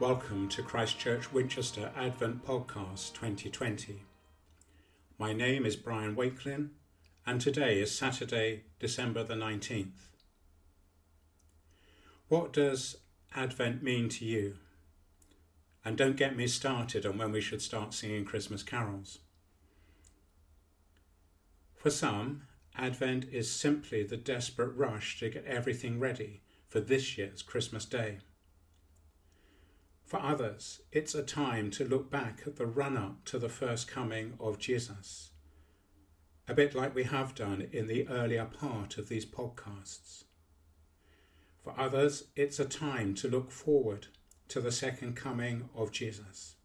Welcome to Christchurch Winchester Advent Podcast 2020. My name is Brian Wakelin, and today is Saturday, December the 19th. What does Advent mean to you? And don't get me started on when we should start singing Christmas carols. For some, Advent is simply the desperate rush to get everything ready for this year's Christmas Day. For others, it's a time to look back at the run up to the first coming of Jesus, a bit like we have done in the earlier part of these podcasts. For others, it's a time to look forward to the second coming of Jesus.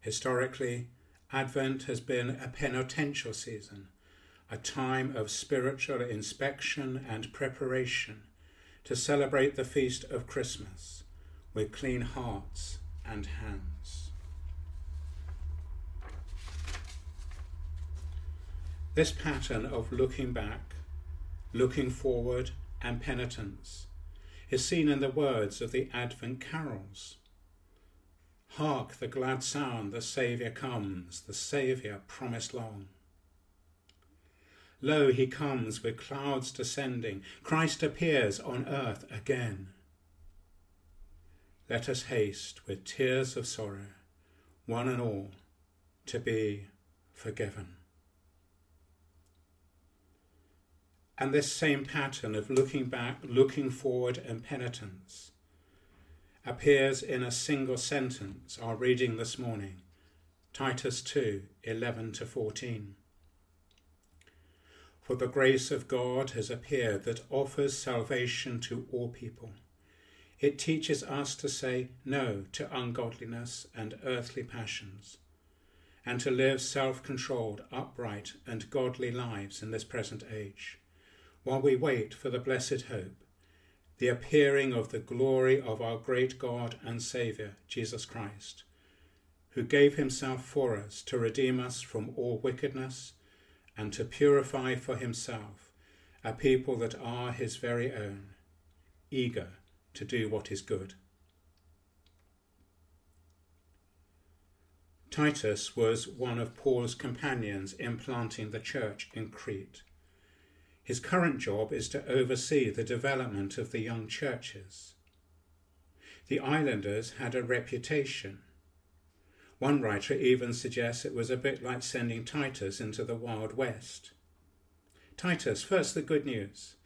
Historically, Advent has been a penitential season, a time of spiritual inspection and preparation to celebrate the feast of Christmas with clean hearts and hands. This pattern of looking back, looking forward, and penitence is seen in the words of the Advent carols. Hark the glad sound, the Saviour comes, the Saviour promised long. Lo, he comes with clouds descending, Christ appears on earth again. Let us haste with tears of sorrow, one and all, to be forgiven. And this same pattern of looking back, looking forward, and penitence appears in a single sentence, our reading this morning, Titus 2 11 to 14. For the grace of God has appeared that offers salvation to all people it teaches us to say no to ungodliness and earthly passions, and to live self controlled, upright, and godly lives in this present age, while we wait for the blessed hope, the appearing of the glory of our great God and Saviour, Jesus Christ, who gave himself for us to redeem us from all wickedness and to purify for himself a people that are his very own, eager to do what is good. Titus was one of Paul's companions in planting the church in Crete. His current job is to oversee the development of the young churches. The islanders had a reputation. One writer even suggests it was a bit like sending Titus into the Wild West. Titus, first the good news.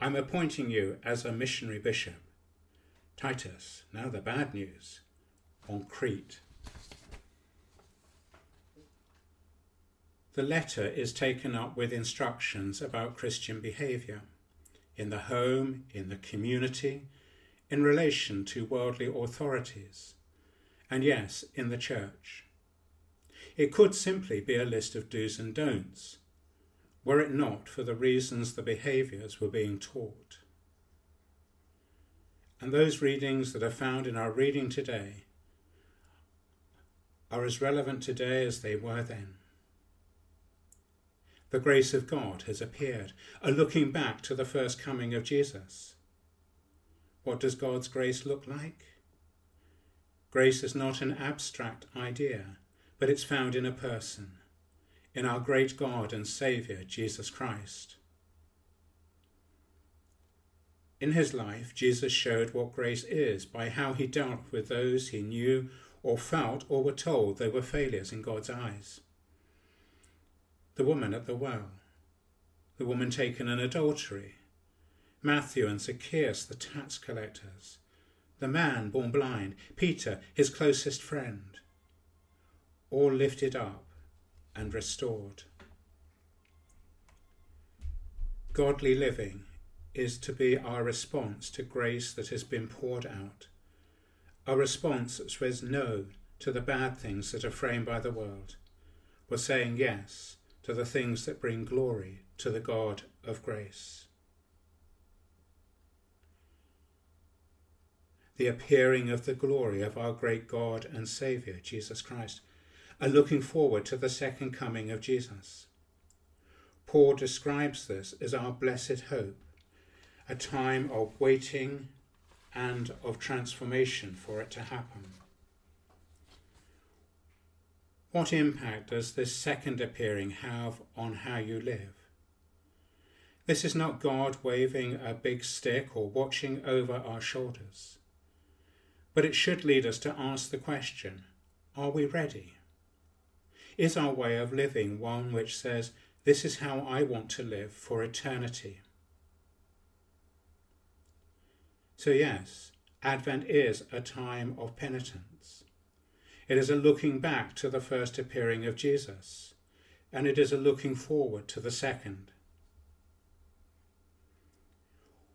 I'm appointing you as a missionary bishop. Titus, now the bad news, on Crete. The letter is taken up with instructions about Christian behaviour in the home, in the community, in relation to worldly authorities, and yes, in the church. It could simply be a list of do's and don'ts, were it not for the reasons the behaviours were being taught. And those readings that are found in our reading today are as relevant today as they were then. The grace of God has appeared, a looking back to the first coming of Jesus. What does God's grace look like? Grace is not an abstract idea, but it's found in a person, in our great God and Saviour, Jesus Christ. In his life, Jesus showed what grace is by how he dealt with those he knew or felt or were told they were failures in God's eyes. The woman at the well, the woman taken in adultery, Matthew and Zacchaeus, the tax collectors, the man born blind, Peter, his closest friend, all lifted up and restored. Godly living is to be our response to grace that has been poured out. A response that says no to the bad things that are framed by the world. We're saying yes to the things that bring glory to the God of grace. The appearing of the glory of our great God and Saviour, Jesus Christ, and looking forward to the second coming of Jesus. Paul describes this as our blessed hope a time of waiting and of transformation for it to happen. What impact does this second appearing have on how you live? This is not God waving a big stick or watching over our shoulders. But it should lead us to ask the question are we ready? Is our way of living one which says, This is how I want to live for eternity? So, yes, Advent is a time of penitence. It is a looking back to the first appearing of Jesus, and it is a looking forward to the second.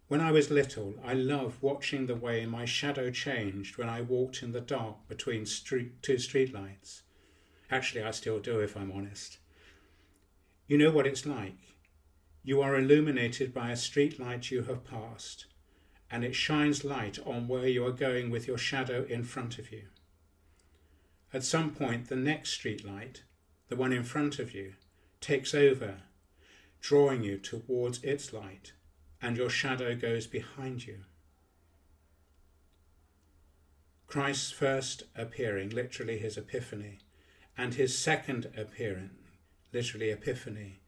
When I was little, I loved watching the way my shadow changed when I walked in the dark between street, two streetlights. Actually, I still do, if I'm honest. You know what it's like. You are illuminated by a street light you have passed, and it shines light on where you are going with your shadow in front of you. At some point, the next street light, the one in front of you, takes over, drawing you towards its light and your shadow goes behind you. Christ's first appearing, literally his epiphany, and his second appearing, literally epiphany,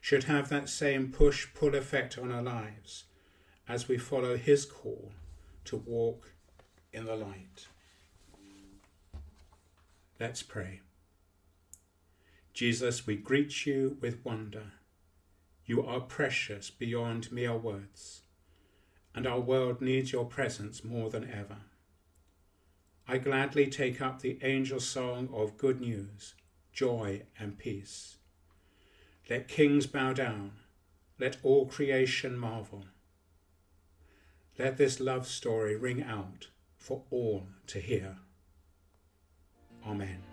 should have that same push pull effect on our lives as we follow his call to walk in the light. Let's pray. Jesus, we greet you with wonder you are precious beyond mere words, and our world needs your presence more than ever. I gladly take up the angel song of good news, joy, and peace. Let kings bow down, let all creation marvel. Let this love story ring out for all to hear. Amen.